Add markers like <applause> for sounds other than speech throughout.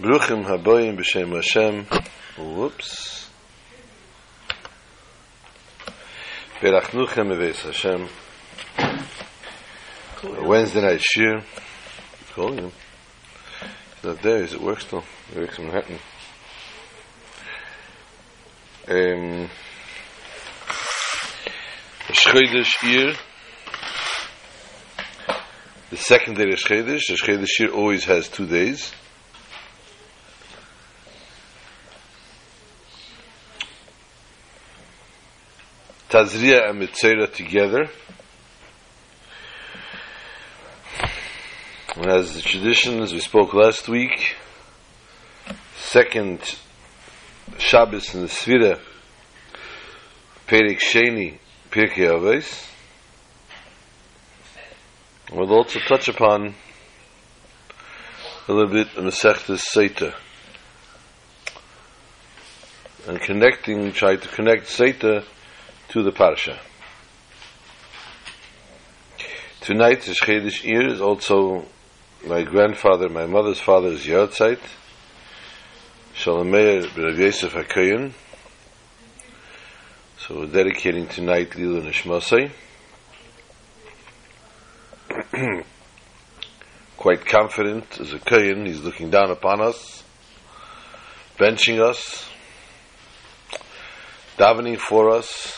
Bruchim haboyim b'shem Hashem. Whoops. Berachnuchem eveis Hashem. Wednesday night shir. Calling him. He's not there. He's at work still. He works in Manhattan. Um, Shchodesh Iyar. The second day of Shchodesh. The Shchodesh Iyar always has two days. Tazria and Metzora together. And as the tradition, as we spoke last week, second Shabbos in the Svira, Perik Sheni, Pirkei Avos, we'll also touch upon a little bit of Masechtas Seita. And connecting, try to connect Seita to the Parsha. Tonight, the Shchedish Iyar is also my grandfather, my mother's father's Yortzeit, Shalomeir Rav Yosef HaKoyen. So we're dedicating tonight Lilu Nishmasei. <clears throat> Quite confident as a Kohen, he's looking down upon us, benching us, davening for us,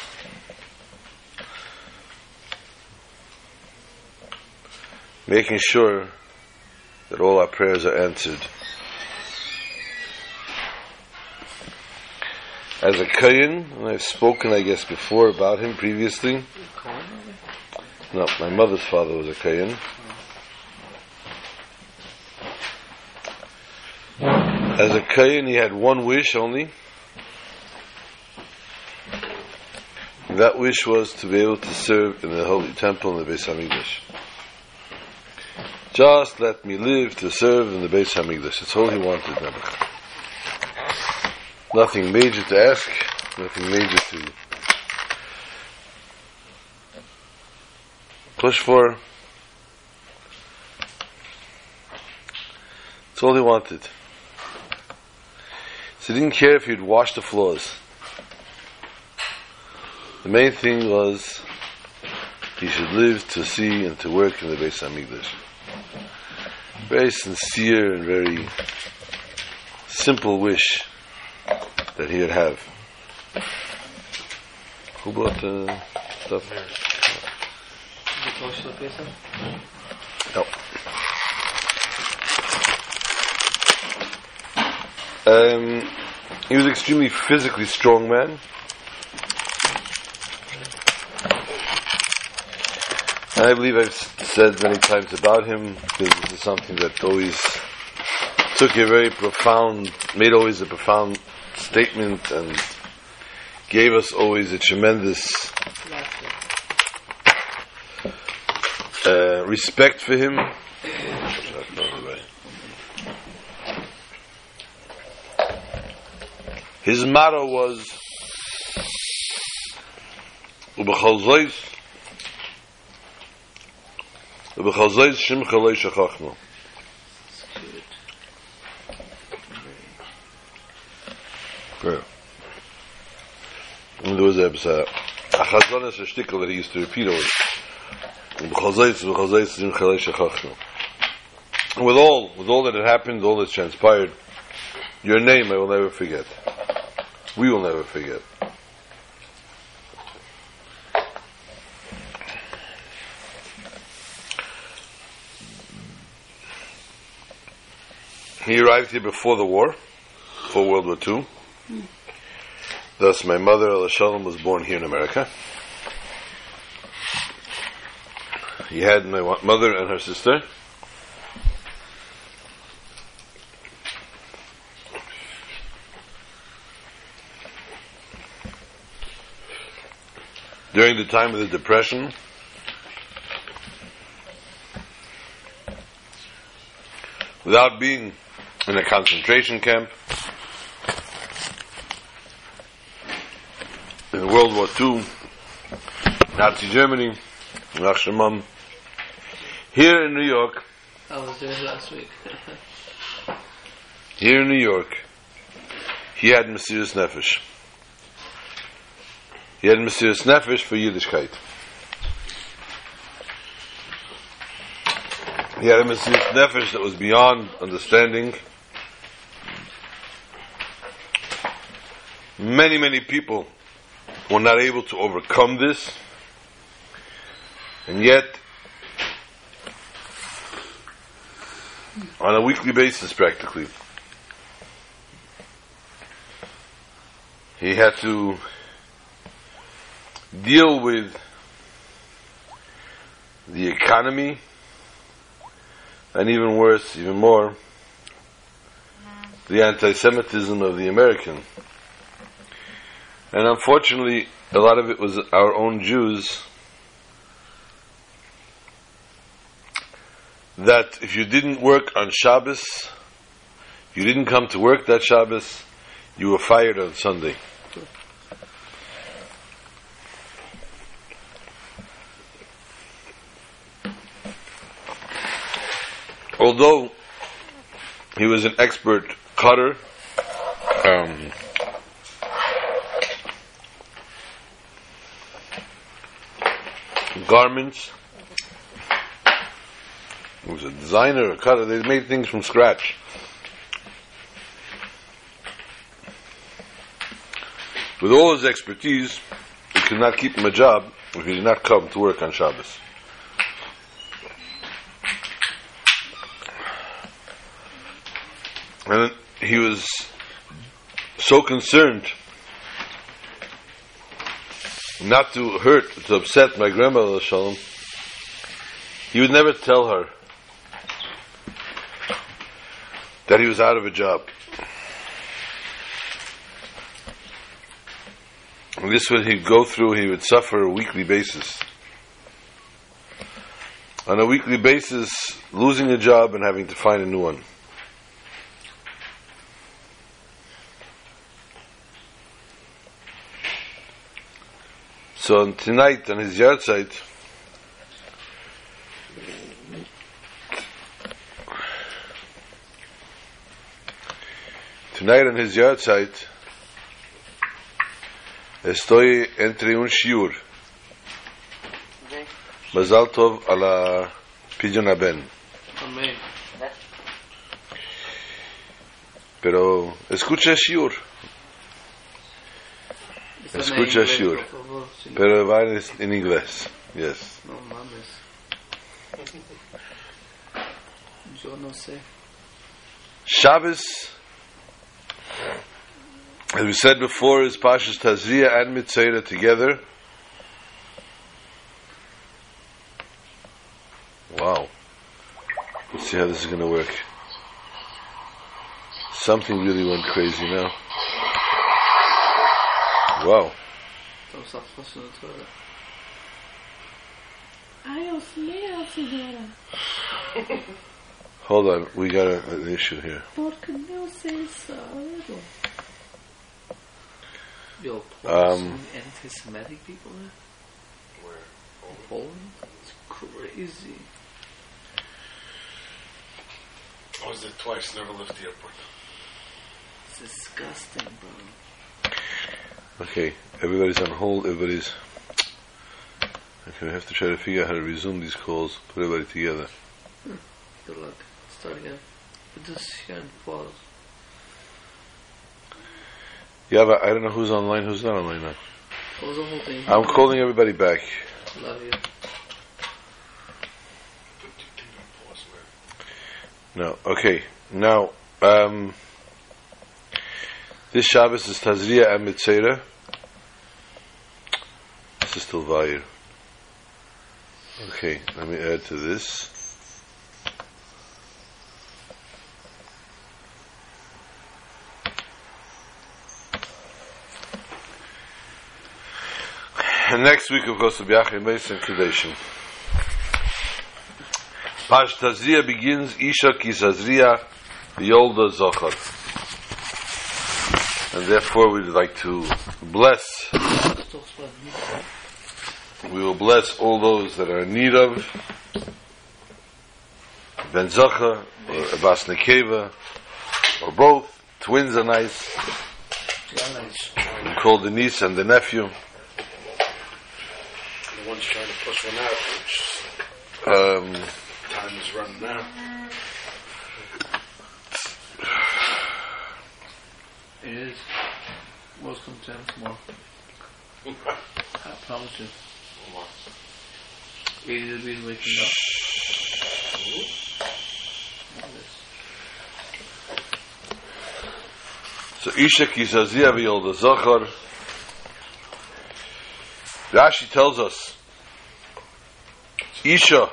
making sure that all our prayers are answered. As a Kayan, and I've spoken, I guess, before about him previously. No, my mother's father was a Kayan. As a Kayan, he had one wish only. That wish was to be able to serve in the Holy Temple in the Beis Hamikdash. Just let me live to serve in the Beis Hamikdash. That's all he wanted. Nothing major to ask, nothing major to push for. That's all he wanted. So he didn't care if he'd wash the floors. The main thing was he should live to see and to work in the Beis Hamikdash. Very sincere and very simple wish that he would have. Who brought the stuff? No. Um, he was an extremely physically strong man. I believe I've said many times about him, because this is something that always took a very profound, made always a profound statement and gave us always a tremendous uh, respect for him. His motto was Ubechal Zois Shimcha Lei Shachachnu Yeah. And there was a, a, a chazonis, a shtickle that he used to repeat always. B'chazayis, b'chazayis, zim chalei shachachnu. With all, with all that had happened, all that's transpired, your name I will never forget. We will never forget. He arrived here before the war, before World War II. Thus, my mother, Ella Shalom, was born here in America. He had my mother and her sister. During the time of the Depression, without being in a concentration camp, in World War II, Nazi Germany, Nachshemam. Here in New York, I was there last week. here in New York, he had Mesiris Nefesh. He had Mesiris Nefesh for Yiddishkeit. He had a Mesiris Nefesh that was beyond understanding. Many, many people were not able to overcome this. And yet, on a weekly basis practically, he had to deal with the economy and even worse, even more, the anti-Semitism of the American. And unfortunately, a lot of it was our own Jews that if you didn't work on Shabbos, you didn't come to work that Shabbos, you were fired on Sunday. Although he was an expert cutter, um, garments. He was a designer, a cutter. They made things from scratch. With all his expertise, he could not keep him a job if he did not come to work on Shabbos. And he was so concerned not to hurt, to upset my grandmother, Shalom, he would never tell her that he was out of a job. And this would he'd go through, he would suffer a weekly basis. On a weekly basis, losing a job and having to find a new one. So tonight on his yard site, tonight on his yard site, estoy entre un shiur. Mazal tov a la Pidyon Aben. Amén. Pero escucha shiur. Está Escucha, en inglés, Shiur. por favor, sí. Pero va en, en inglés. Yes. No mames. <laughs> Yo no sé. Shabbos, as we said before, is Pashas Tazria and Mitzvah together. Wow. Let's see how this is going to work. Something really went crazy now. Wow. Estamos a fazer toda. Ai, auxilia, <laughs> senhora. Hold on, we got a, an issue here. Porque não sei soro. Yo, Um, some anti-Semitic people there? Where? In Poland? It's crazy. I was there twice, never left the airport. It's disgusting, bro. Okay, everybody's on hold, everybody's. Okay, we have to try to figure out how to resume these calls, put everybody together. Good luck. Start again. Put this here and pause. Yeah, but I don't know who's online, who's not online now. Close the whole thing. I'm calling everybody back. Love you. No, okay. Now, um, this Shabbos is Tazria and Metzora. This is still Vayir. Okay, let me add to this. And next week, of course, will be Achim Beis and Kedeshim. Pash Tazria begins Isha Kisazria Yolda Zochar. And therefore we'd like to bless. We will bless all those that are in need of Ben Zochar, or Abbas Nekeva, or both. Twins are nice. Yeah, nice. We call the niece and the nephew. The one's trying to push one out, which Um, time is running out. It is. Most sometimes more. I promise you. 80 degrees waking up. So Isha Kisazia V'Yolda Zachar. Rashi tells us, Isha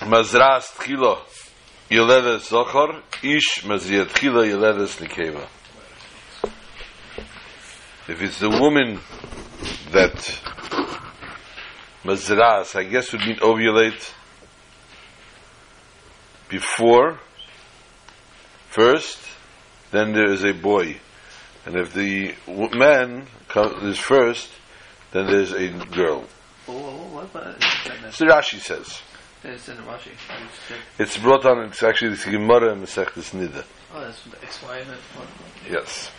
Mazras Tchila Yoledes Zachar, Ish Mazriat Tchila Yoledes Nikeva. If it's the woman that Mazras, I guess would mean ovulate before, first, then there is a boy. And if the man comes, is first, then there's a girl. Oh, what about? So Rashi says. It's in the Rashi. I just checked. It's brought on, it's actually the Gemara and the Sechtes Nida. Oh, that's XY event. Yes.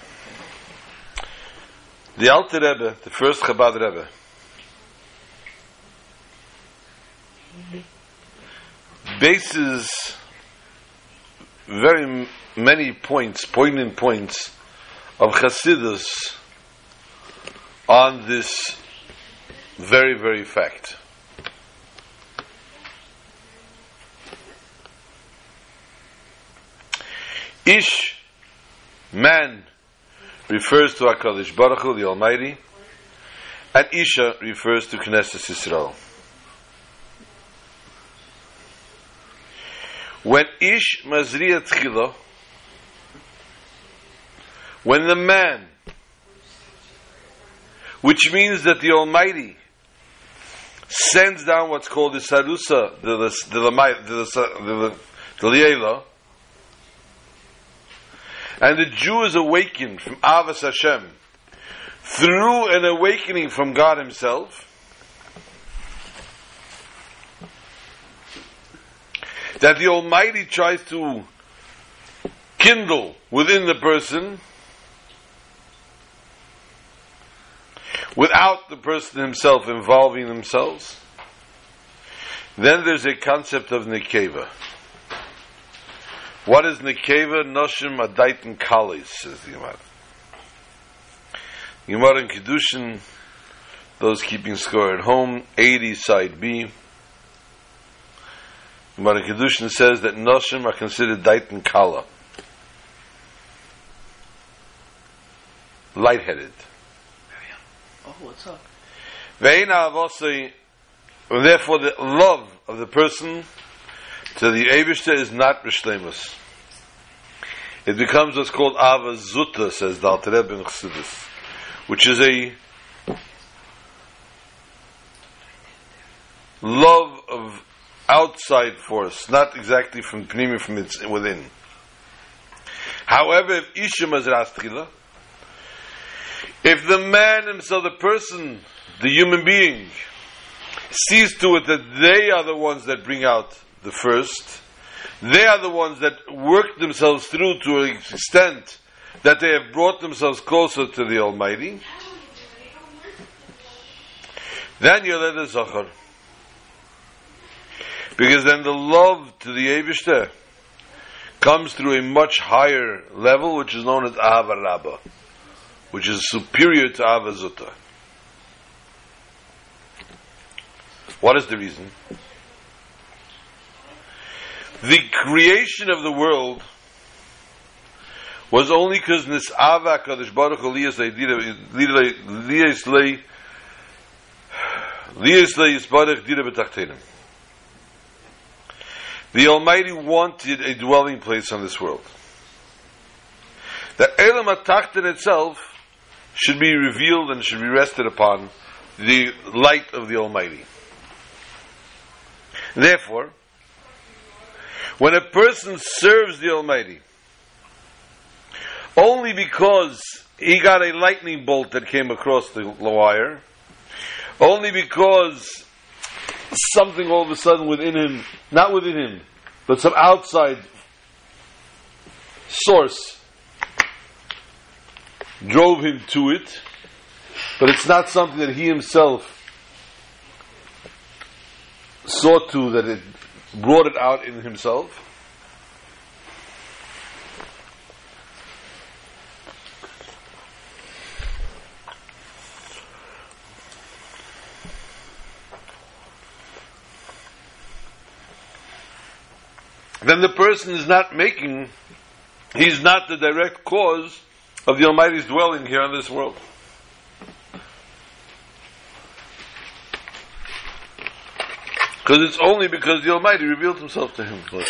The Alter Rebbe, the first Chabad Rebbe, bases very many points, poignant points of Chassidus on this very, very fact. Ish, man, refers to HaKadosh Baruch Hu, the Almighty, and Isha refers to Knesset Yisrael. When Ish Mazriya Tchila, when the man, which means that the Almighty sends down what's called the Sarusa, the the the the the, the, the Liela, and the Jew is awakened from Avas Hashem through an awakening from God Himself. That the Almighty tries to kindle within the person without the person himself involving themselves. Then there's a concept of Nekeva. What is Nekeva? Noshim Adaitan Kalis, says the Gemara. Gemara in Kedushin, those keeping score at home, 80 side B. Gemara in Kedushin says that Noshim are considered Daitan Kala. Lightheaded. Oh, what's up? Ve'ena avosei, and therefore the love of the person to the Abishter is not Rishlemus. It becomes what's called Ava Zutta, says the Alter in Chassidus, which is a love of outside force, not exactly from Pnimi, from its within. However, if Isham is Rastchila, if the man himself, the person, the human being, sees to it that they are the ones that bring out the first, they are the ones that work themselves through to an extent that they have brought themselves closer to the Almighty, then you're led Zachar. Because then the love to the Avishter comes through a much higher level, which is known as Ahava Rabbah which is superior to Avazuta. What is the reason? The creation of the world was only because Nis'ava Kadosh Baruch Hu liyas lei liyas lei yisbarach dira b'tachtenim. The Almighty wanted a dwelling place on this world. The Elam HaTachten itself should be revealed and should be rested upon the light of the Almighty. Therefore, when a person serves the Almighty, only because he got a lightning bolt that came across the wire, only because something all of a sudden within him, not within him, but some outside source drove him to it, but it's not something that he himself saw to, that it brought it out in himself. Then the person is not making, he's not the direct cause of the Almighty's dwelling here on this world. Because it's only because the Almighty revealed himself to him. Again.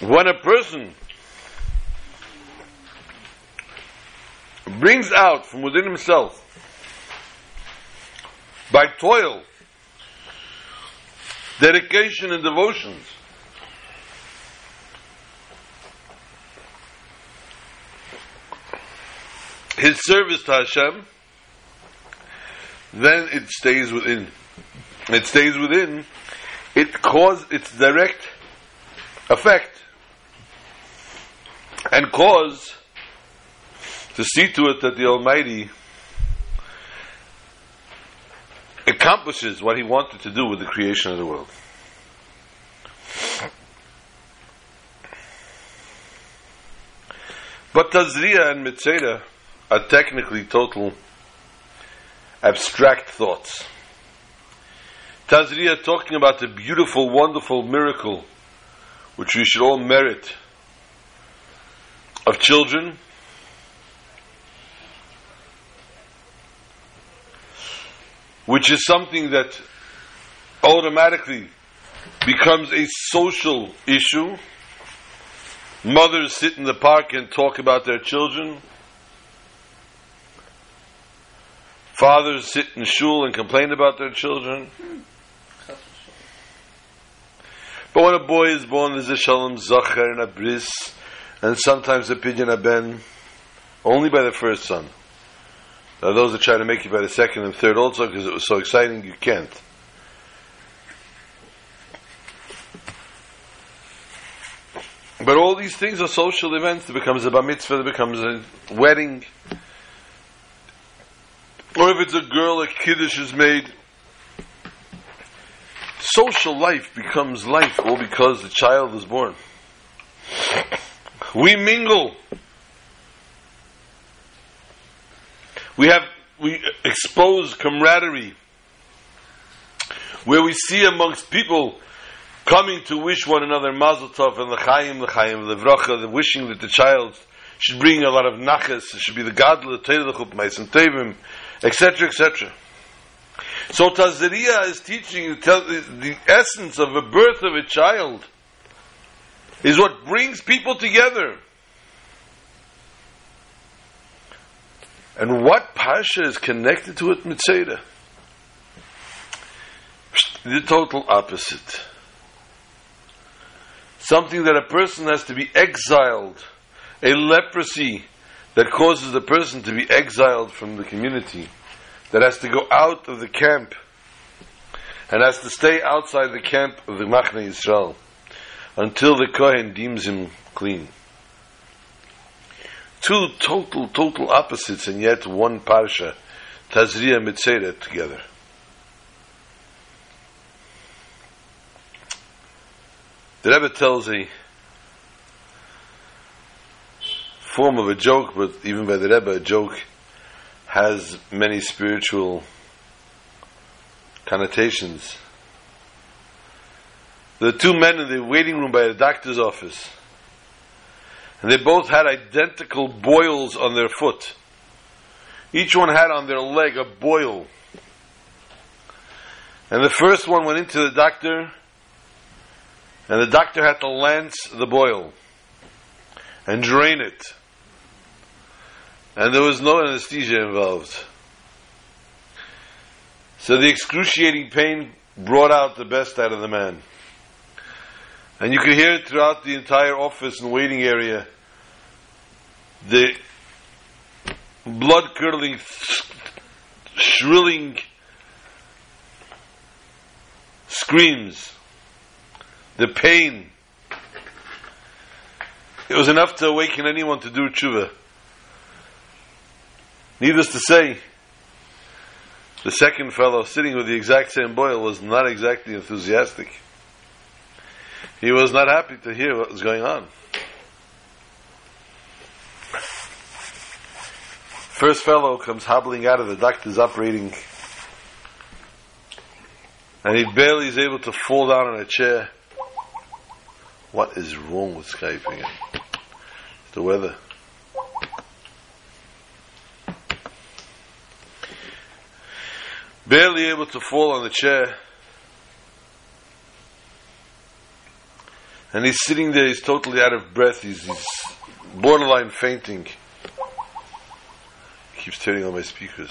When a person brings out from within himself by toil, dedication, and devotions his service to Hashem, then it stays within. It stays within. It cause its direct effect and cause to see to it that the Almighty accomplishes what He wanted to do with the creation of the world. But Tazriya and Metzora are technically total abstract thoughts. Tazriya talking about the beautiful, wonderful miracle which we should all merit of children. Which is something that automatically becomes a social issue. Mothers sit in the park and talk about their children. Fathers sit in shul and complain about their children. But when a boy is born, there's a shalom zacher and a bris, and sometimes a pidyon aben, only by the first son. Are those that try to make you by the second and third also because it was so exciting you can't. But all these things are social events. It becomes a bar mitzvah, it becomes a wedding. Or if it's a girl, a kiddush is made. Social life becomes life all because the child is born. We mingle. We have we expose camaraderie where we see amongst people coming to wish one another mazel tov and l'chaim l'chaim l'vracha, the wishing that the child should bring a lot of nachas, it should be the gadol, the chup, and tevim, etc., etc. So Tazariya is teaching you the essence of a birth of a child is what brings people together. And what Pasha is connected to it, Mitzeda? The total opposite. Something that a person has to be exiled, a leprosy that causes the person to be exiled from the community, that has to go out of the camp and has to stay outside the camp of the Machne Yisrael until the Kohen deems him clean. Two total, total opposites and yet one parsha, Tazriya Metzora together. The Rebbe tells a form of a joke, but even by the Rebbe, a joke has many spiritual connotations. There were two men in the waiting room by the doctor's office, and they both had identical boils on their foot. Each one had on their leg a boil. And the first one went into the doctor, and the doctor had to lance the boil and drain it. And there was no anesthesia involved. So the excruciating pain brought out the best out of the man. And you could hear it throughout the entire office and waiting area. The blood curdling, shrilling screams, the pain. It was enough to awaken anyone to do tshuva. Needless to say, the second fellow sitting with the exact same boil was not exactly enthusiastic. He was not happy to hear what was going on. First fellow comes hobbling out of the doctor's operating and he barely is able to fall down on a chair. What is wrong with Skyping? It's the weather. Barely able to fall on the chair. And he's sitting there, he's totally out of breath, he's, he's borderline fainting. He keeps turning on my speakers.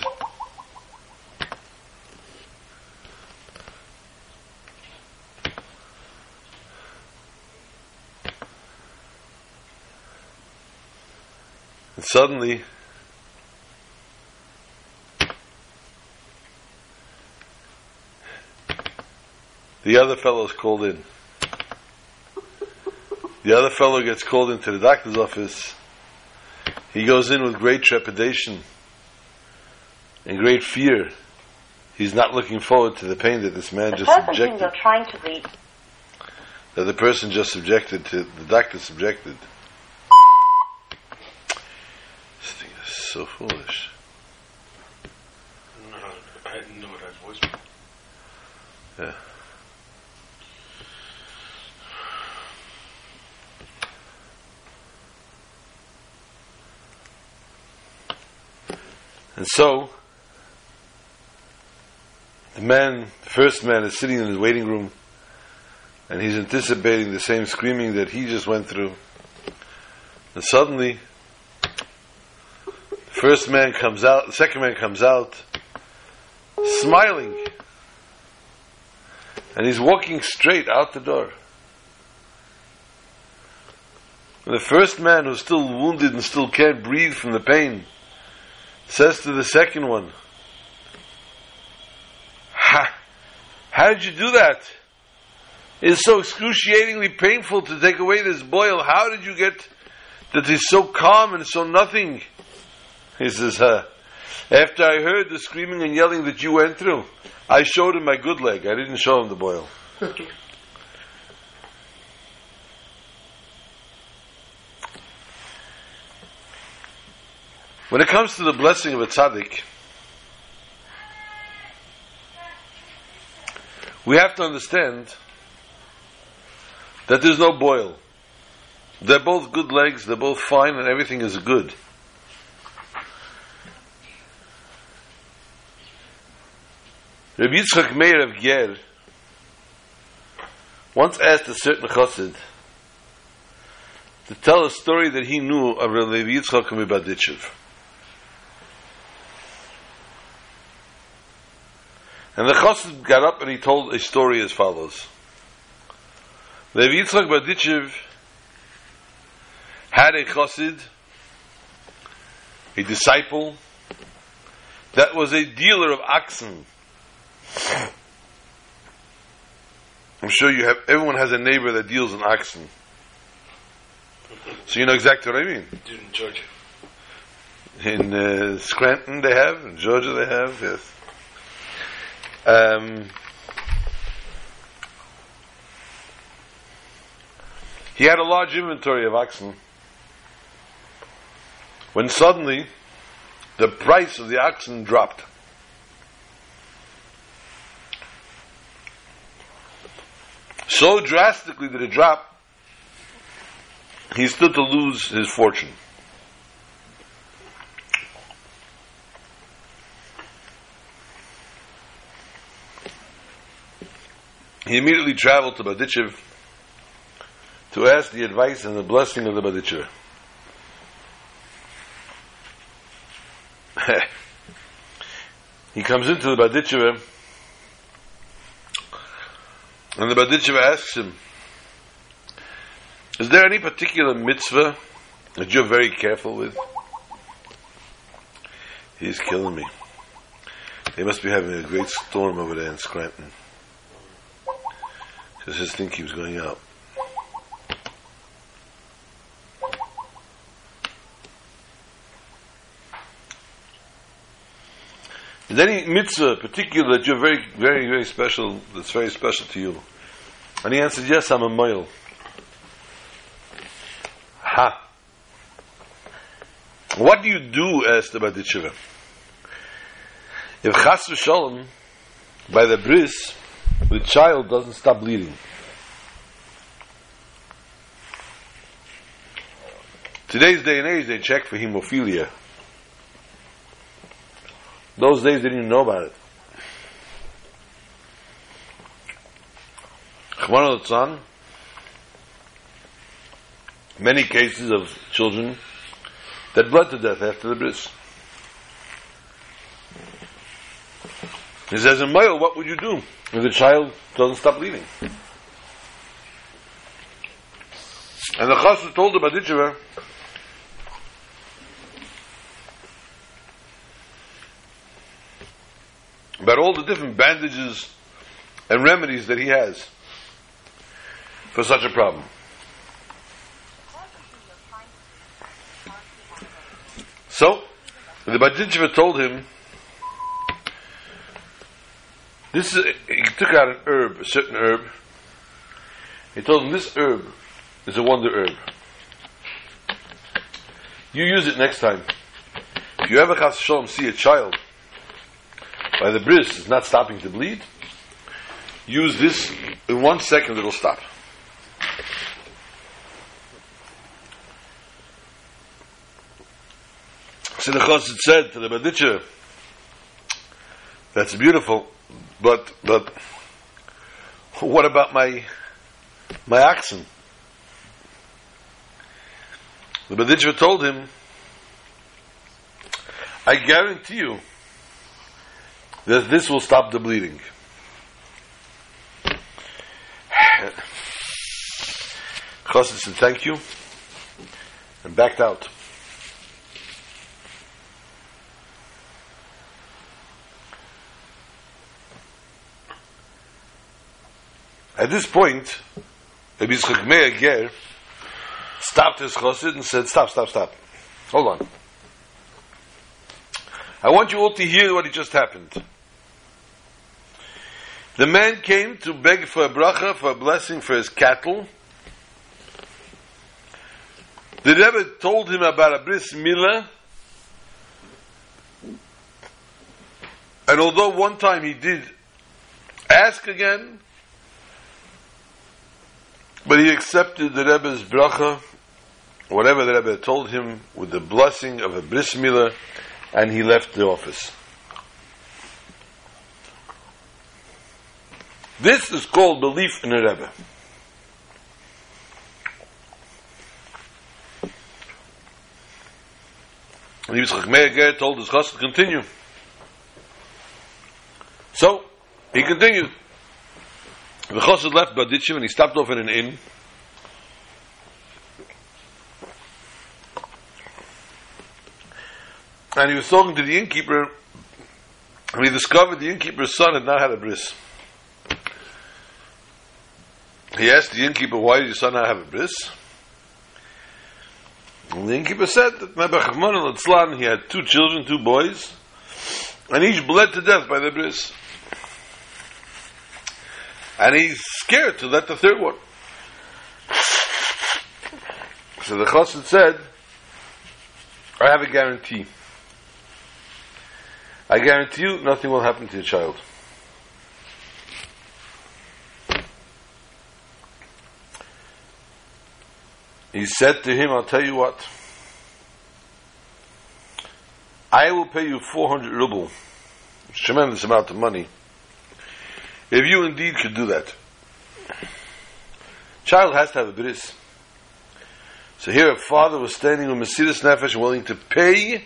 And suddenly, the other fellow is called in. The other fellow gets called into the doctor's office. He goes in with great trepidation and great fear. He's not looking forward to the pain that this man The just person whom subjected, you're trying to reach that the person just subjected to, the doctor subjected. This thing is so foolish. No, I didn't know it had voicemail. Yeah. And so, the man, the first man, is sitting in his waiting room, and he's anticipating the same screaming that he just went through. And suddenly, the first man comes out, the second man comes out, smiling. And he's walking straight out the door. And the first man who's still wounded and still can't breathe from the pain says to the second one, ha, how did you do that? It's so excruciatingly painful to take away this boil. How did you get that he's so calm and so nothing? He says. After I heard the screaming and yelling that you went through, I showed him my good leg. I didn't show him the boil. <laughs> when it comes to the blessing of a tzaddik, we have to understand that there's no boil. They're both good legs, they're both fine, and everything is good. Rabbi Yitzchak Meir of Ger once asked a certain chassid to tell a story that he knew of Rabbi Yitzchak Mibaditchev. And the chassid got up and he told a story as follows. Rabbi Yitzchak Berditchev had a chassid, a disciple, that was a dealer of oxen. I'm sure you have, everyone has a neighbor that deals in oxen. So you know exactly what I mean. In Georgia. In uh, Scranton they have, in Georgia they have, yes. Um, he had a large inventory of oxen. When suddenly the price of the oxen dropped. So drastically did it drop, he stood to lose his fortune. He immediately traveled to Berditchev to ask the advice and the blessing of the Berditchev. <laughs> he comes into the Berditchev and the Berditchev asks him, Is there any particular mitzvah that you're very careful with? He's killing me. They must be having a great storm over there in Scranton. Because his thing keeps going out. There any mitzvah particular that you're very, very, very special, that's very special to you? And he answered, yes, I'm a mohel. Ha. What do you do, asked the Baditsheva? If chas v'sholem, by the bris, the child doesn't stop bleeding. Today's day and age, they check for hemophilia. Those days, they didn't know about it. Many cases of children that bled to death after the bris. He says, in male, what would you do if the child doesn't stop bleeding? And the chassid told the Baditcheva, about all the different bandages and remedies that he has for such a problem. So, the Badincheva told him, this is, he took out an herb, a certain herb. He told him, this herb is a wonder herb. You use it next time. If you ever chas shalom see a child by the bris is not stopping to bleed, use this in one second it'll stop. So the said to the Baditcha, that's beautiful, but, but, what about my, my oxen? The Baditcha told him, I guarantee you that this will stop the bleeding. Chassid said, thank you, and backed out. At this point, Rabbi Yitzchak Meir stopped his chassid and said, stop, stop, stop. Hold on. I want you all to hear what just happened. The man came to beg for a bracha, for a blessing for his cattle. The Rebbe told him about a bris milah. And although one time he did ask again, but he accepted the Rebbe's bracha, whatever the Rebbe told him, with the blessing of a bris milah, and he left the office. This is called belief in a Rebbe. And Yitzchak Meir told his chassid continue. So, he continued. The chassid left Baditchim and he stopped off in an inn. And he was talking to the innkeeper, and he discovered the innkeeper's son had not had a bris. He asked the innkeeper, why did your son not have a bris? And the innkeeper said that Mebachman al he had two children, two boys, and each bled to death by the bris. And he's scared to let the third one. So the chassid said, I have a guarantee. I guarantee you nothing will happen to your child. He said to him, I'll tell you what. I will pay you 400 ruble. Tremendous amount of money. If you indeed could do that. Child has to have a bris. So here a father was standing with Mesiris Nefesh willing to pay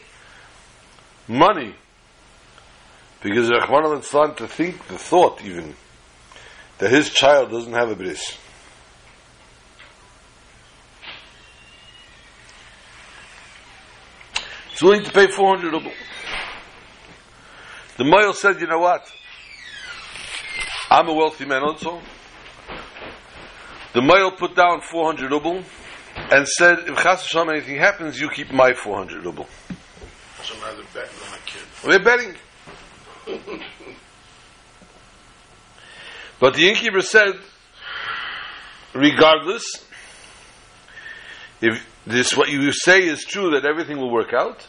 money because Rahman al to think the thought even that his child doesn't have a bris. He's willing to pay 400 ruble. The Moyle said, you know what? I'm a wealthy man also. The mohel put down 400 ruble and said, if Chas Hashem anything happens, you keep my 400 ruble. So now they're betting on my kid. We're betting. but the innkeeper said, regardless, if this what you say is true that everything will work out,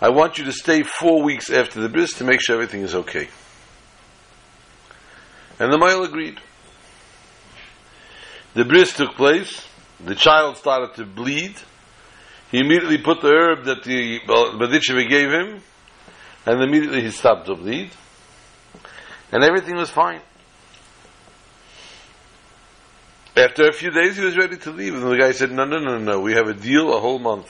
I want you to stay four weeks after the bris to make sure everything is okay. And the mohel agreed. The bris took place. The child started to bleed. He immediately put the herb that the Berditchever gave him, and immediately he stopped to bleed. And everything was fine. After a few days, he was ready to leave, and the guy said, No, no, no, no, we have a deal a whole month.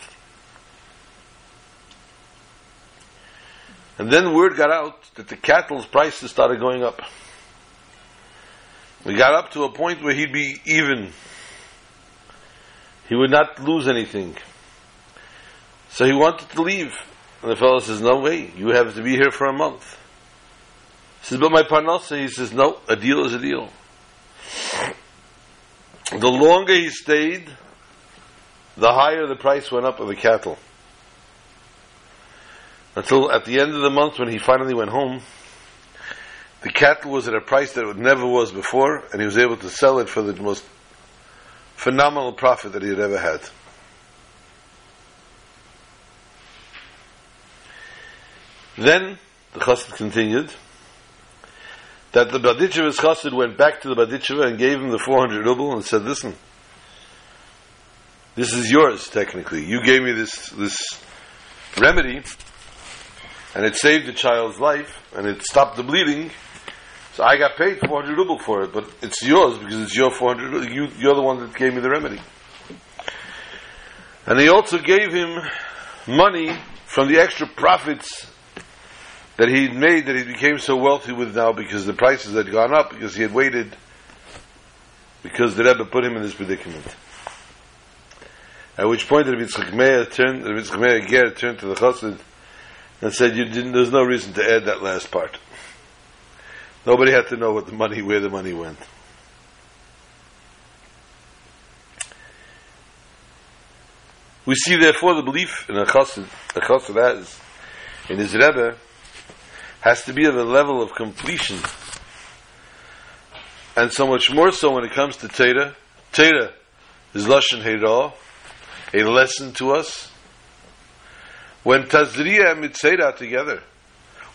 And then word got out that the cattle's prices started going up. We got up to a point where he'd be even. He would not lose anything. So he wanted to leave. And the fellow says, No way, you have to be here for a month. He says, But my parnasa, he says, No, a deal is a deal. The longer he stayed, the higher the price went up of the cattle. Until at the end of the month when he finally went home, the cattle was at a price that it never was before, and he was able to sell it for the most phenomenal profit that he had ever had. Then the chassid continued that the Berditchever's chassid went back to the Berditchever and gave him the 400 ruble and said, listen, this is yours technically. You gave me this, this remedy and it saved the child's life and it stopped the bleeding. So I got paid 400 ruble for it, but it's yours because it's your 400 ruble. You, you're the one that gave me the remedy. And he also gave him money from the extra profits that he'd made that he became so wealthy with now because the prices had gone up because he had waited because the Rebbe put him in this predicament. At which point Yitzchak Meir turned, the Yitzchak Ger turned to the Chassid and said, "You didn't. There's no reason to add that last part. Nobody had to know what the money, where the money went." We see therefore the belief in a chassid, a chassid has in his Rebbe has to be of a level of completion, and so much more so when it comes to Torah. Torah is lashon hera, a lesson to us. When Tazriya and Metzora together,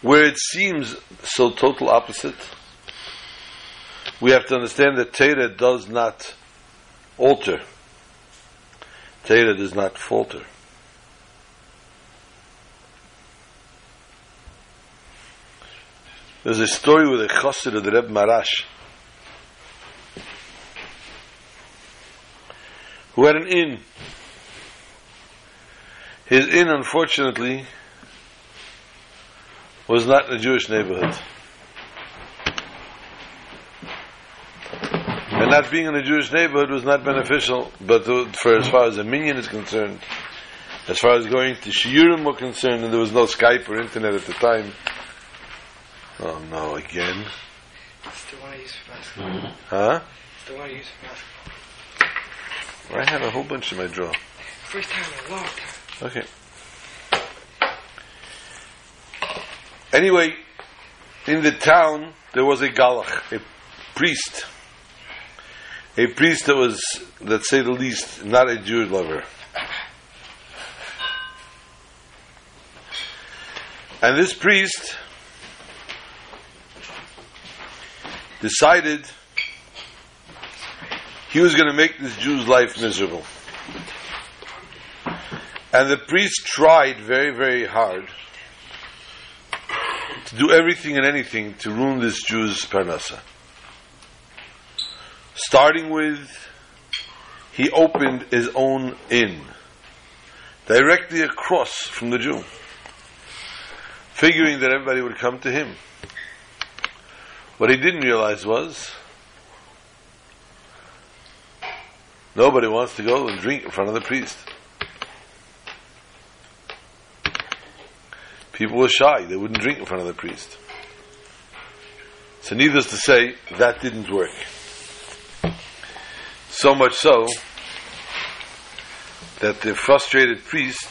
where it seems so total opposite, we have to understand that Torah does not alter. Torah does not falter. There's a story with a chassid of the Reb Maharash, who had an inn. His inn, unfortunately, was not in a Jewish neighborhood. And not being in a Jewish neighborhood was not beneficial, but for as far as a minyan is concerned, as far as going to Shiurim were concerned, and there was no Skype or internet at the time. Oh no, again. Still want to use for basketball. Mm-hmm. Huh? Still want to use for basketball. I have a whole bunch in my drawer. First time in a long time. Okay. Anyway, in the town there was a galach, a priest. A priest that was, let's say the least, not a Jewish lover. And this priest decided he was going to make this Jew's life miserable. And the priest tried very, very hard to do everything and anything to ruin this Jew's parnasa. Starting with, he opened his own inn directly across from the Jew, figuring that everybody would come to him. What he didn't realize was nobody wants to go and drink in front of the priest. People were shy. They wouldn't drink in front of the priest. So needless to say, that didn't work. So much so that the frustrated priest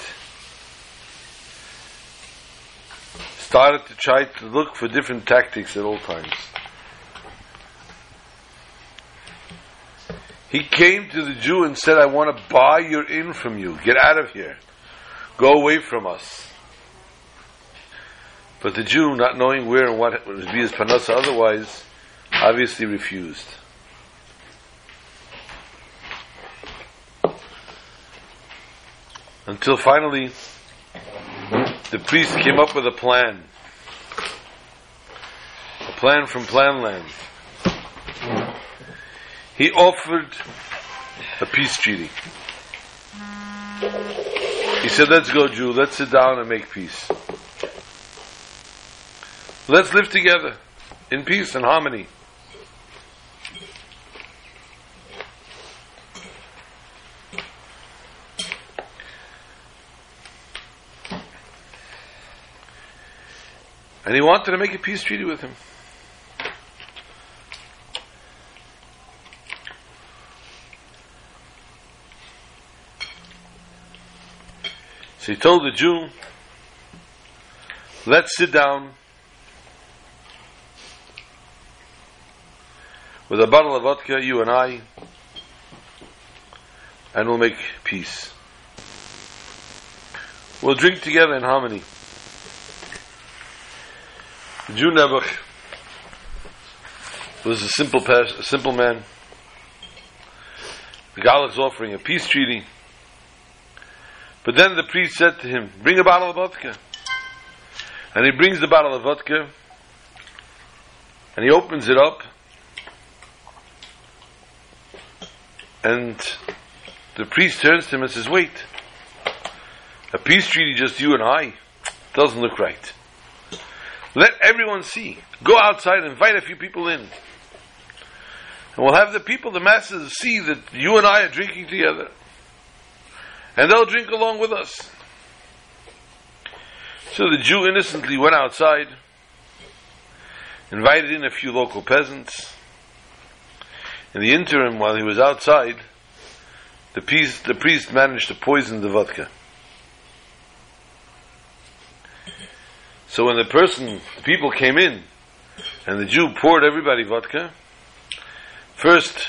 started to try to look for different tactics at all times. He came to the Jew and said, I want to buy your inn from you. Get out of here. Go away from us. But the Jew, not knowing where and what would be his parnasa otherwise, obviously refused. Until finally, the priest came up with a plan. A plan from Planland. He offered a peace treaty. He said, let's go, Jew, let's sit down and make peace. Let's live together in peace and harmony. And he wanted to make a peace treaty with him. So he told the Jew, let's sit down with a bottle of vodka, you and I, and we'll make peace. We'll drink together in harmony. Jew Nebuch was a simple, a simple man. The Galach's offering a peace treaty. But then the priest said to him, Bring a bottle of vodka. And he brings the bottle of vodka and he opens it up and the priest turns to him and says, Wait, a peace treaty just you and I doesn't look right. Let everyone see. Go outside, and invite a few people in. And we'll have the people, the masses, see that you and I are drinking together. And they'll drink along with us. So the Jew innocently went outside, invited in a few local peasants. In the interim, while he was outside, the priest, the priest managed to poison the vodka. So when the person, the people came in, and the Jew poured everybody vodka, first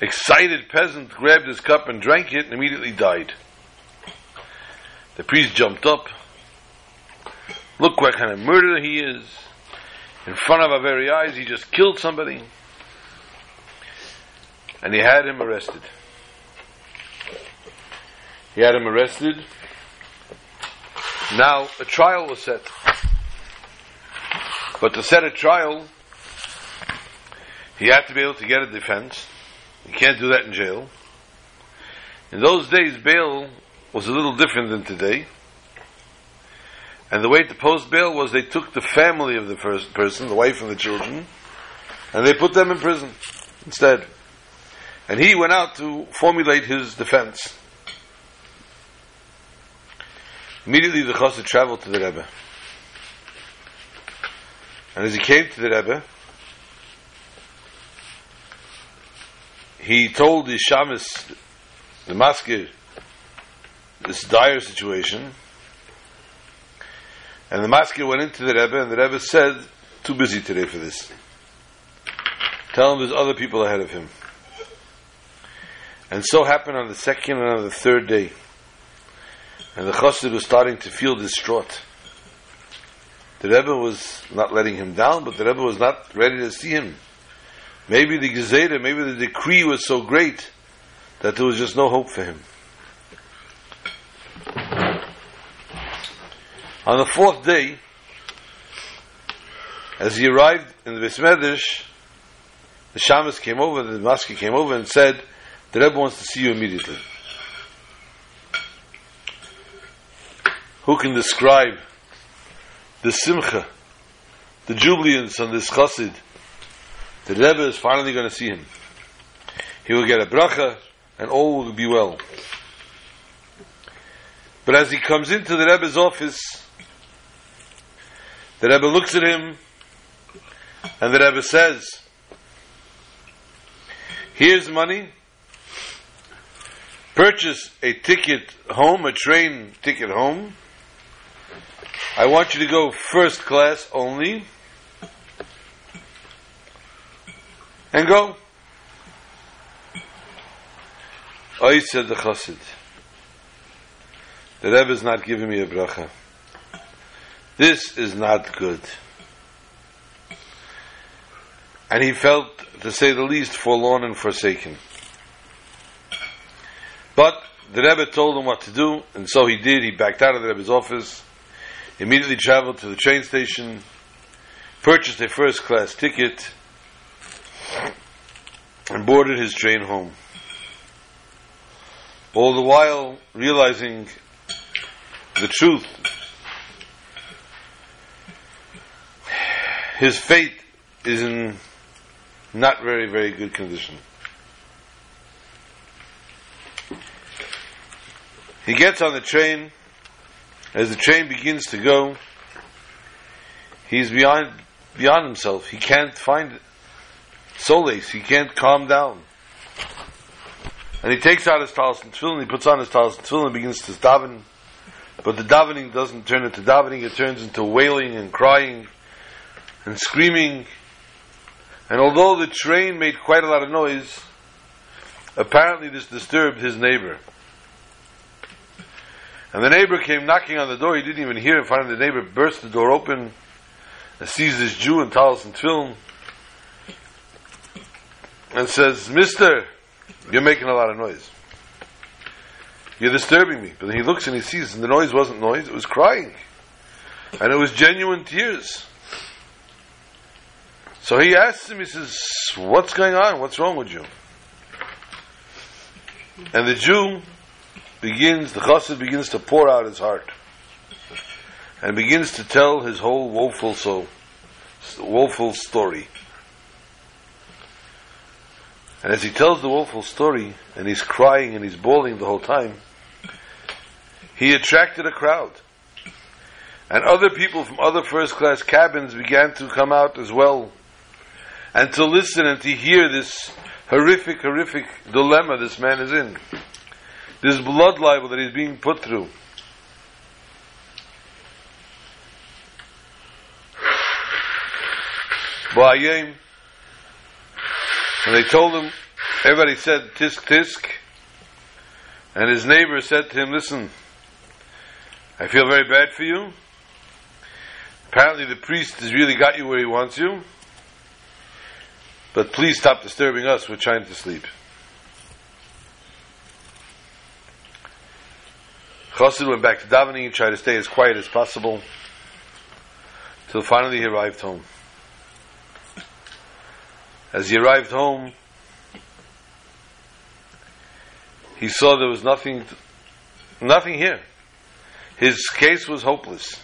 excited peasant grabbed his cup and drank it and immediately died. The priest jumped up. Look what kind of murderer he is. In front of our very eyes, he just killed somebody. And he had him arrested. He had him arrested. Now, a trial was set. But to set a trial, he had to be able to get a defense. You can't do that in jail. In those days, bail was a little different than today. And the way to post bail was they took the family of the first person, the wife and the children, and they put them in prison instead. And he went out to formulate his defense. Immediately the chassid traveled to the Rebbe. And as he came to the Rebbe, he told the shamus, the mazkir, this dire situation. And the mazkir went into the Rebbe, and the Rebbe said, too busy today for this. Tell him there's other people ahead of him. And so happened on the second and on the third day. And the chassid was starting to feel distraught. The Rebbe was not letting him down, but the Rebbe was not ready to see him. Maybe the gezerah, maybe the decree was so great that there was just no hope for him. On the fourth day, as he arrived in the Besmedish, the shamus came over, the Maski came over and said, the Rebbe wants to see you immediately. Who can describe the simcha, the jubilance on this chassid? The Rebbe is finally going to see him. He will get a bracha, and all will be well. But as he comes into the Rebbe's office, The Rebbe looks at him, and the Rebbe says, Here's money. Purchase a ticket home, a train ticket home. I want you to go first class only. And go. I said the chassid. The Rebbe is not giving me a bracha. This is not good. And he felt, to say the least, forlorn and forsaken. But the Rebbe told him what to do, and so he did. He backed out of the Rebbe's office, immediately traveled to the train station, purchased a first class ticket, and boarded his train home. All the while realizing the truth. His fate is in not very, very good condition. He gets on the train. As the train begins to go, he's beyond beyond himself. He can't find solace. He can't calm down. And he takes out his talis and tefillin, he puts on his talis and tefillin and begins to daven. But the davening doesn't turn into davening, it turns into wailing and crying and screaming. And although the train made quite a lot of noise, apparently this disturbed his neighbor. And the neighbor came knocking on the door. He didn't even hear it. Finally, the neighbor burst the door open and sees this Jew in talis and tefillin and says, Mister, you're making a lot of noise. You're disturbing me. But then he looks and he sees, and the noise wasn't noise, it was crying. And it was genuine tears. So he asks him, he says, What's going on? What's wrong with you? And the Jew begins, the chassid begins to pour out his heart and begins to tell his whole woeful soul, woeful story. And as he tells the woeful story, and he's crying and he's bawling the whole time, he attracted a crowd. And other people from other first class cabins began to come out as well, and to listen and to hear this horrific, horrific dilemma this man is in. This blood libel that he's being put through. Ba'ayim, and they told him, everybody said, tisk tisk. And his neighbor said to him, listen, I feel very bad for you. Apparently the priest has really got you where he wants you. But please stop disturbing us, we're trying to sleep. Chassid went back to davening and tried to stay as quiet as possible till finally he arrived home. As he arrived home, he saw there was nothing, nothing here. His case was hopeless.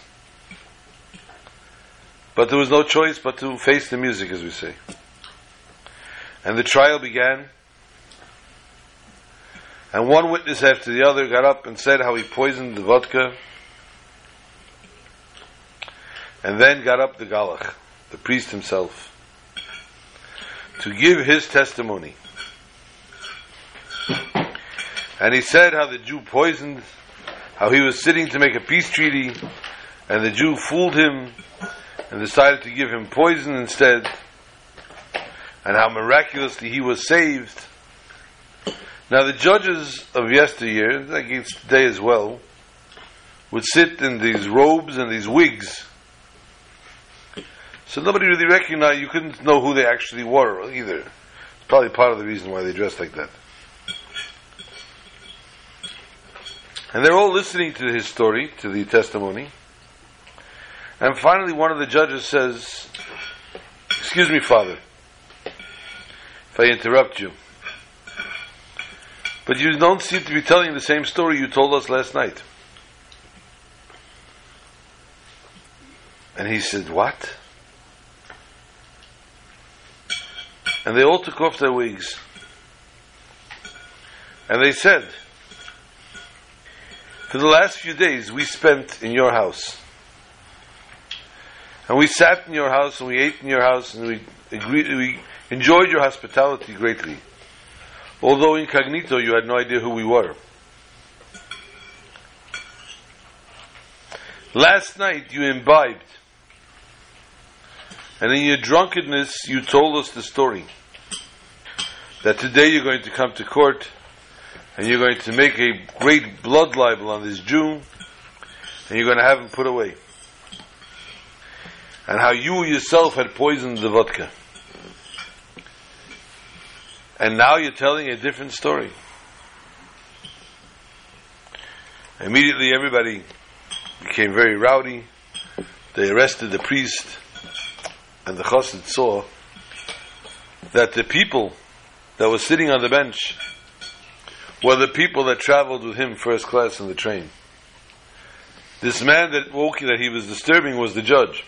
But there was no choice but to face the music, as we say. And the trial began. And one witness after the other got up and said how he poisoned the vodka. And then got up the Galach, the priest himself, to give his testimony. And he said how the Jew poisoned, how he was sitting to make a peace treaty, and the Jew fooled him and decided to give him poison instead, and how miraculously he was saved. Now the judges of yesteryear, against today as well, would sit in these robes and these wigs. So nobody really recognized, you couldn't know who they actually were either. It's probably part of the reason why they dressed like that. And they're all listening to his story, to the testimony. And finally, one of the judges says, Excuse me, Father, if I interrupt you. But you don't seem to be telling the same story you told us last night. And he said, What? And they all took off their wigs. And they said, For the last few days we spent in your house. And we sat in your house and we ate in your house and we agreed, we enjoyed your hospitality greatly. Although incognito, you had no idea who we were. Last night you imbibed, and in your drunkenness you told us the story that today you're going to come to court and you're going to make a great blood libel on this Jew and you're going to have him put away. And how you yourself had poisoned the vodka. And now you're telling a different story. Immediately everybody became very rowdy. They arrested the priest, and the chassid saw that the people that were sitting on the bench were the people that traveled with him first class on the train. This man that woke that he was disturbing was the judge.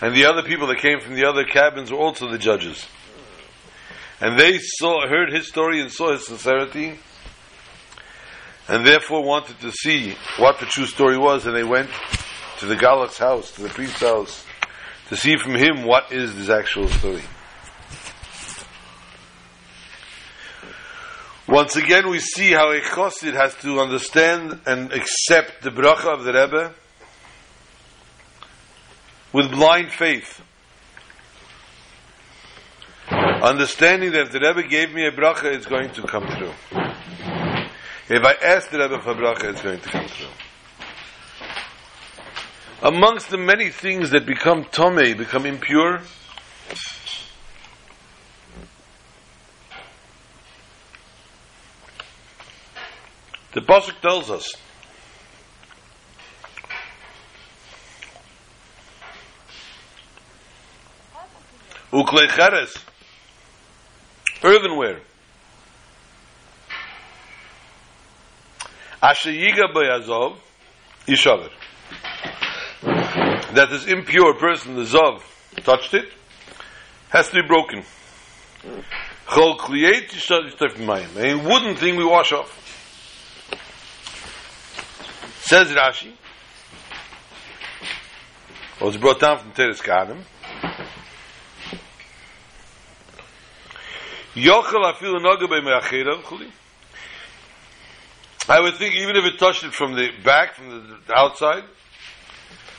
And the other people that came from the other cabins were also the judges. And they saw heard his story and saw his sincerity and therefore wanted to see what the true story was, and they went to the Galach's house, to the priest's house, to see from him what is this actual story. Once again, we see how a chassid has to understand and accept the bracha of the Rebbe with blind faith. Understanding that if the Rebbe gave me a bracha, it's going to come true. If I ask the Rebbe for a bracha, it's going to come true. Amongst the many things that become tomei, become impure, the pasuk tells us uklei earthenware, Asher yiga yishaver. That this impure person, the zov, touched it, has to be broken. Chol kliyet yishtaf A wooden thing we wash off. Says Rashi, was brought down from Toras Kohanim, Yochel noga bei me'acherav chuli. I would think even if it touched it from the back, from the outside,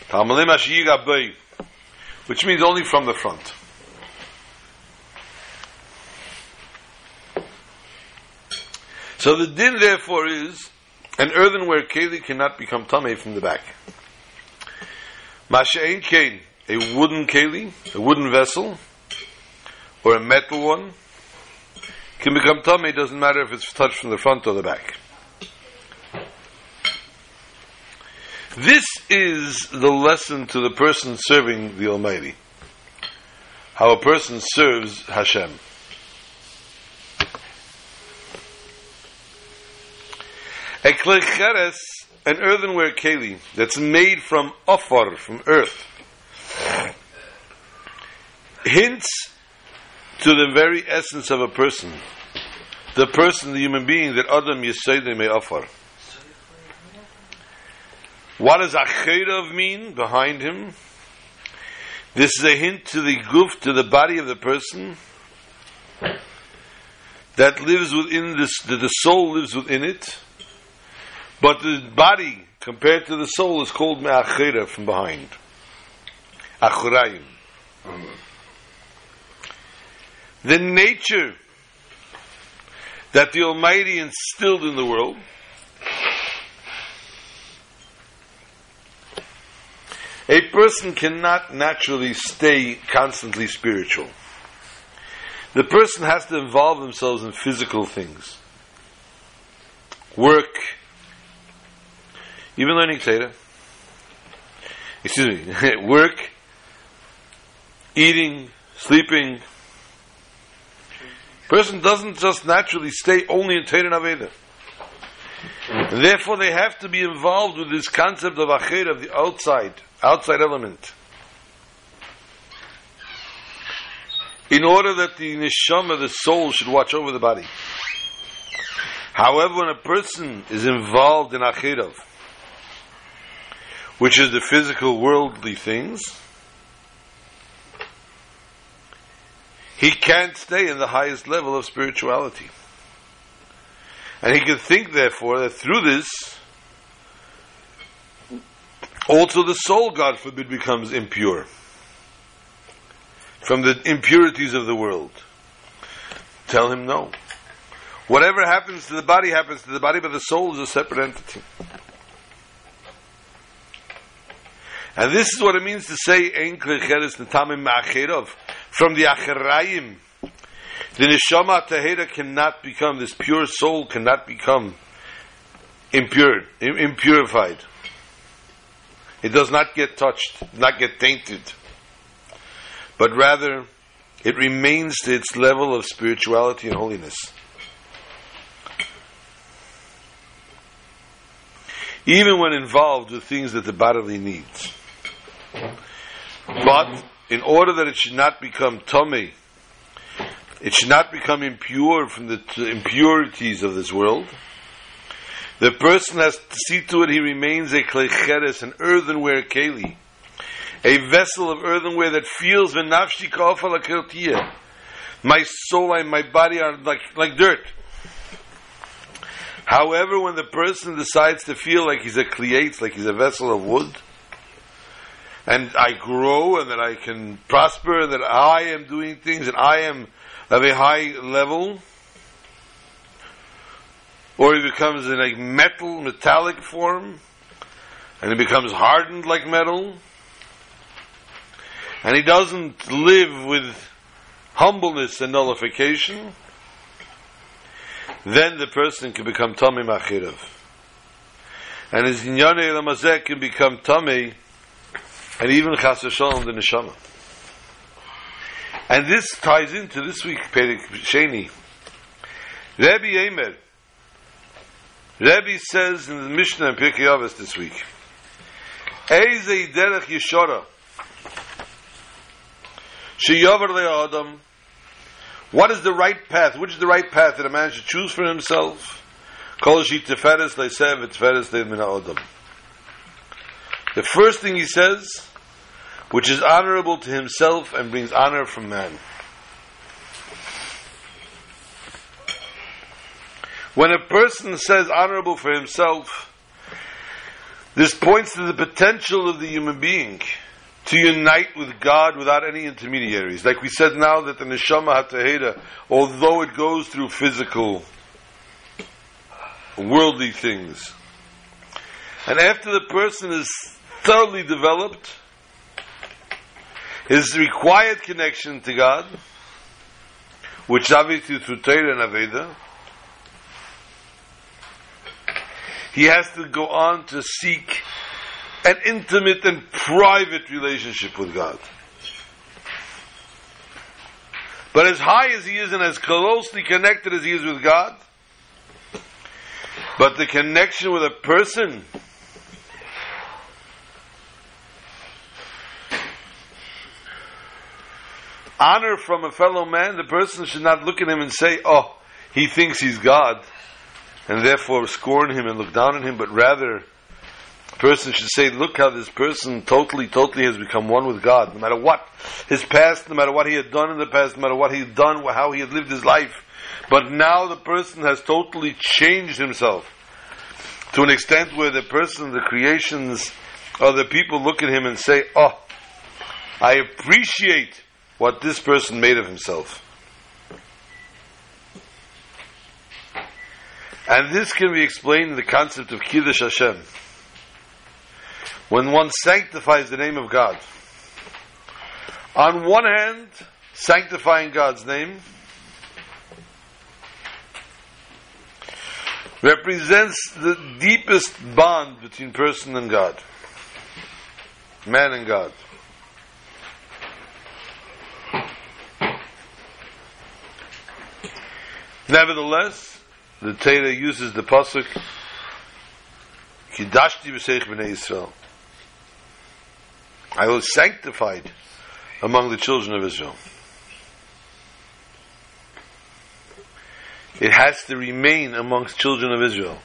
Tamalim Ashiyig which means only from the front. So the din therefore is an earthenware keli cannot become tame from the back. Masha'in a wooden keli, a wooden vessel, or a metal one, can become tame. It doesn't matter if it's touched from the front or the back. This is the lesson to the person serving the Almighty. How a person serves Hashem. A klecheres, an earthenware keli that's made from ofar, from earth, hints to the very essence of a person. The person, the human being that Adam Yisayde may offer. What does Acherov mean behind him? This is a hint to the guf, to the body of the person that lives within this, that the soul lives within it, but the body compared to the soul is called Me'achera from behind. Achurayim. The nature that the Almighty instilled in the world A person cannot naturally stay constantly spiritual. The person has to involve themselves in physical things. Work, even learning Torah. Excuse me, <laughs> work, eating, sleeping. Person doesn't just naturally stay only in and Avodah. Therefore, they have to be involved with this concept of acher of the outside, outside element. In order that the neshama, the soul, should watch over the body. However, when a person is involved in acherov, which is the physical worldly things, he can't stay in the highest level of spirituality. And he can think, therefore, that through this, also the soul, God forbid, becomes impure from the impurities of the world. Tell him no. Whatever happens to the body happens to the body, but the soul is a separate entity. And this is what it means to say Ein Klecheres Netamim Ma'acherov. From the Acherayim, the Neshama Tahira cannot become, this pure soul cannot become impure, impurified. It does not get touched, not get tainted. But rather, it remains to its level of spirituality and holiness. Even when involved with things that the bodily needs. But in order that it should not become tummy, it should not become impure from the t- impurities of this world. The person has to see to it he remains a klecheres, an earthenware keli, a vessel of earthenware that feels v'nafshi ka'ofa My soul and my body are like, like dirt. However, when the person decides to feel like he's a klietz, like he's a vessel of wood, and I grow and that I can prosper and that I am doing things and I am of a high level, or he becomes in a metal, metallic form, and he becomes hardened like metal, and he doesn't live with humbleness and nullification, then the person can become Tommy Machirav. And his Inyane Lamazek can become Tommy, and even Chas Shalom the Neshama. And this ties into this week, Perek Sheni. Rabbi Eimer, Rabbi says in the Mishnah in Pirkei Avos this week, Eze derech yeshara, sheyavar le'adam, what is the right path? Which is the right path that a man should choose for himself? Kol shi teferes le'sev teferes le'min ha'adam. The first thing he says, which is honorable to himself and brings honor from man. When a person says honorable for himself, this points to the potential of the human being to unite with God without any intermediaries. Like we said now that the neshama hataheda, although it goes through physical, worldly things, and after the person is thoroughly developed, his required connection to God, which obviously through Torah and Avodah, he has to go on to seek an intimate and private relationship with God. But as high as he is and as closely connected as he is with God, but the connection with a person honor from a fellow man, the person should not look at him and say, oh, he thinks he's God, and therefore scorn him and look down on him, but rather, the person should say, look how this person totally, totally has become one with God, no matter what his past, no matter what he had done in the past, no matter what he had done, how he had lived his life. But now the person has totally changed himself to an extent where the person, the creations, or the people look at him and say, oh, I appreciate what this person made of himself. And this can be explained in the concept of Kiddush Hashem. When one sanctifies the name of God, on one hand, sanctifying God's name represents the deepest bond between person and God, man and God. Nevertheless, the Torah uses the pasuk Kidashti b'seich b'nei Yisrael. I was sanctified among the children of Israel. It has to remain amongst children of Israel.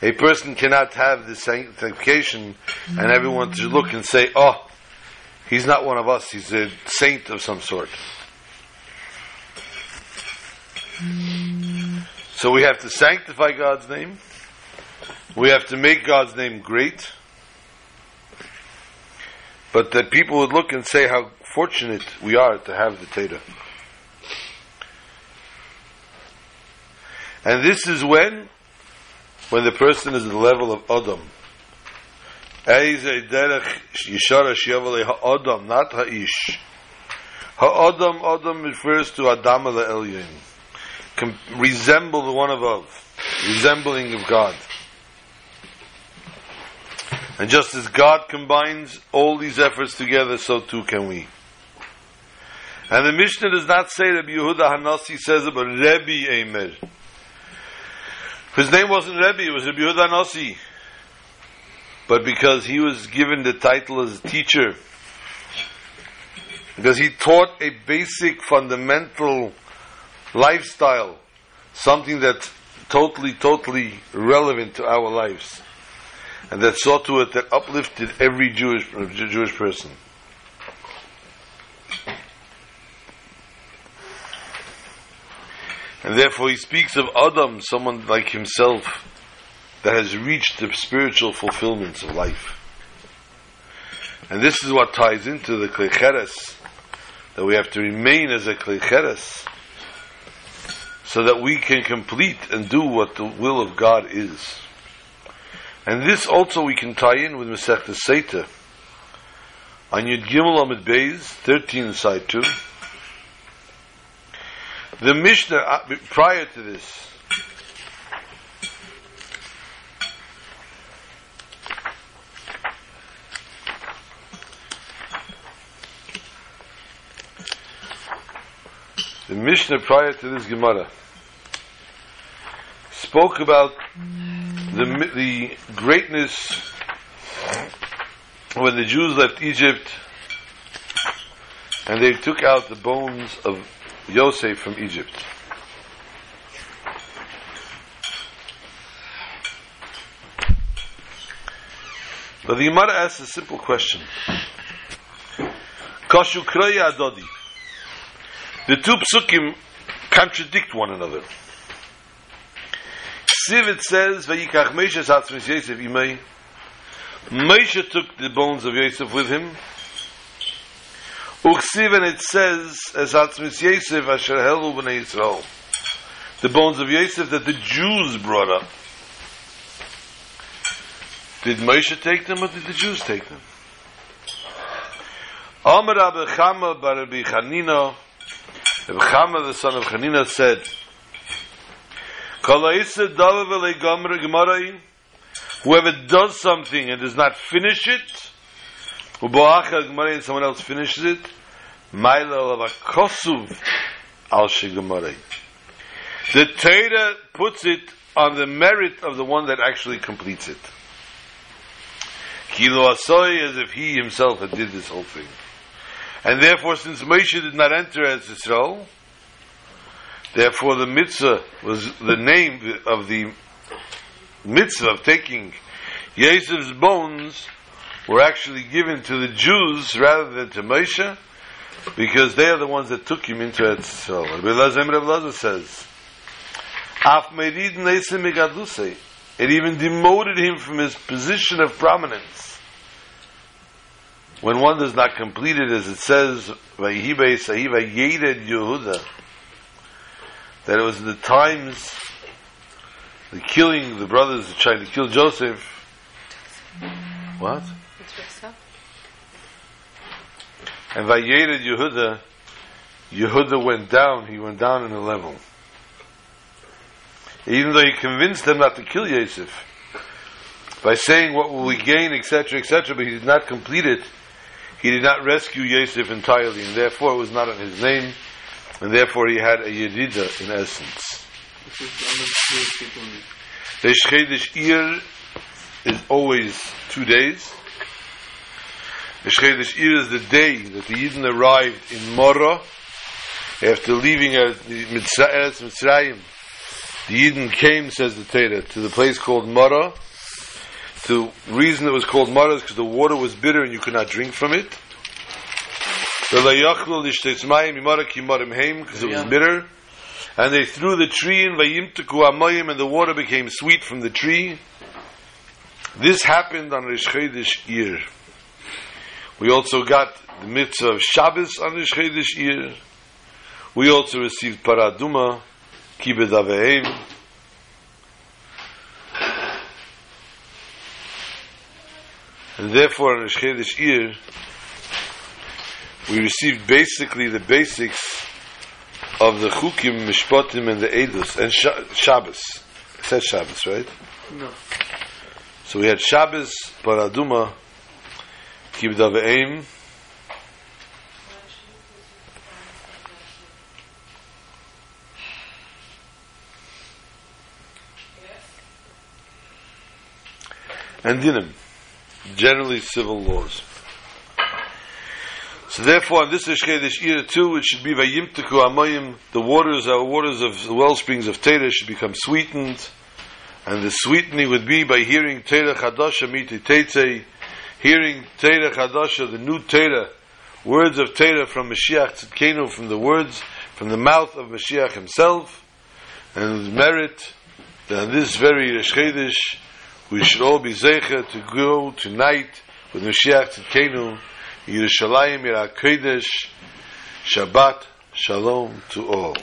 A person cannot have this sanctification and everyone to look and say, oh, he's not one of us, he's a saint of some sort. So we have to sanctify God's name. We have to make God's name great. But that people would look and say how fortunate we are to have the Torah. And this is when? When the person is at the level of Adam. Ha'adam, not ha'ish. Ha'adam, Adam refers to Adam al-Elyon. Com- resemble the one above. Resembling of God. And just as God combines all these efforts together, so too can we. And the Mishnah does not say Rabbi Yehuda Hanasi says it, but Rebbe. His name wasn't Rebbe, it was Rabbi Yehuda Hanasi. But because he was given the title as a teacher, because he taught a basic, fundamental lifestyle, something that's totally, totally relevant to our lives and that saw to it that uplifted every Jewish Jewish person. And therefore he speaks of Adam, someone like himself, that has reached the spiritual fulfillments of life. And this is what ties into the Klecheres, that we have to remain as a Klecheres, so that we can complete and do what the will of God is. And this also we can tie in with Masechta Sotah. On Yud Gimel Amud Beis, 13 side 2. The Mishnah, uh, prior to this, the Mishnah prior to this Gemara spoke about the, the greatness when the Jews left Egypt and they took out the bones of Yosef from Egypt. But the Gemara asks a simple question. Adodi. The two psukim contradict one another. Siv it says, Vayikach Moshe Satzmis Yosef Imei. Moshe took the bones of Yosef with him. Uksiv and it says, as Atzmis Yosef Asher Helu B'nai Yisrael. The bones of Yosef that the Jews brought up. Did Moshe take them or did the Jews take them? Amar Rabbi Chama bar Rabbi Chanina, Rabbi Chama the son of Chanina said, Whoever does something and does not finish it, and someone else finishes it, the Torah puts it on the merit of the one that actually completes it. Kilo Asoy, as if he himself had did this whole thing. And therefore, since Moshe did not enter as Israel, Therefore, the mitzvah was the name of the mitzvah of taking Yosef's bones were actually given to the Jews rather than to Moshe, because they are the ones that took him into Eretz Yisrael. Says, It even demoted him from his position of prominence. When one does not complete it, as it says, Yehuda, that it was in the times the killing the brothers trying to kill Joseph. What? And Vayered Yehuda, Yehuda went down. He went down in a level. Even though he convinced them not to kill Yosef by saying, "What will we gain?" etc., etc., but he did not complete it. He did not rescue Yosef entirely, and therefore it was not in his name and therefore he had a yerida in essence. The Shchedish Ir is always two days. The Shchedish Ir is the day that the Yidden arrived in Mora after leaving Mitzrayim the Yidden came, says the Torah, to the place called Mara. The reason it was called Mara is because the water was bitter and you could not drink from it. Because it was bitter. And they threw the tree in Vayimtaku Amayim and the water became sweet from the tree. This happened on Rish year. We also got the mitzvah of Shabbos on Rish year. We also received Parah Adumah, Kibbutz Aveim. And therefore, on Rish year, we received basically the basics of the Chukim, Mishpatim, and the Edus, and Sh- Shabbos. It said Shabbos, right? No. So we had Shabbos, Parah Adumah, Kibbutz Aveim, and dinim, generally civil laws. So therefore, on this Eshchedesh year too, it should be Vayimteku Amayim, the waters, our waters of the well springs of Torah should become sweetened, and the sweetening would be by hearing Torah Chadasha Miti hearing Torah Chadasha, the new Torah, words of Torah from Mashiach Tzidkenu, from the words, from the mouth of Mashiach himself, and merit, that this very Rosh Chodesh, we should all be zeicha to go tonight with Mashiach Tzidkenu, Yerushalayim, Yerah Kodesh, Shabbat, Shalom to all.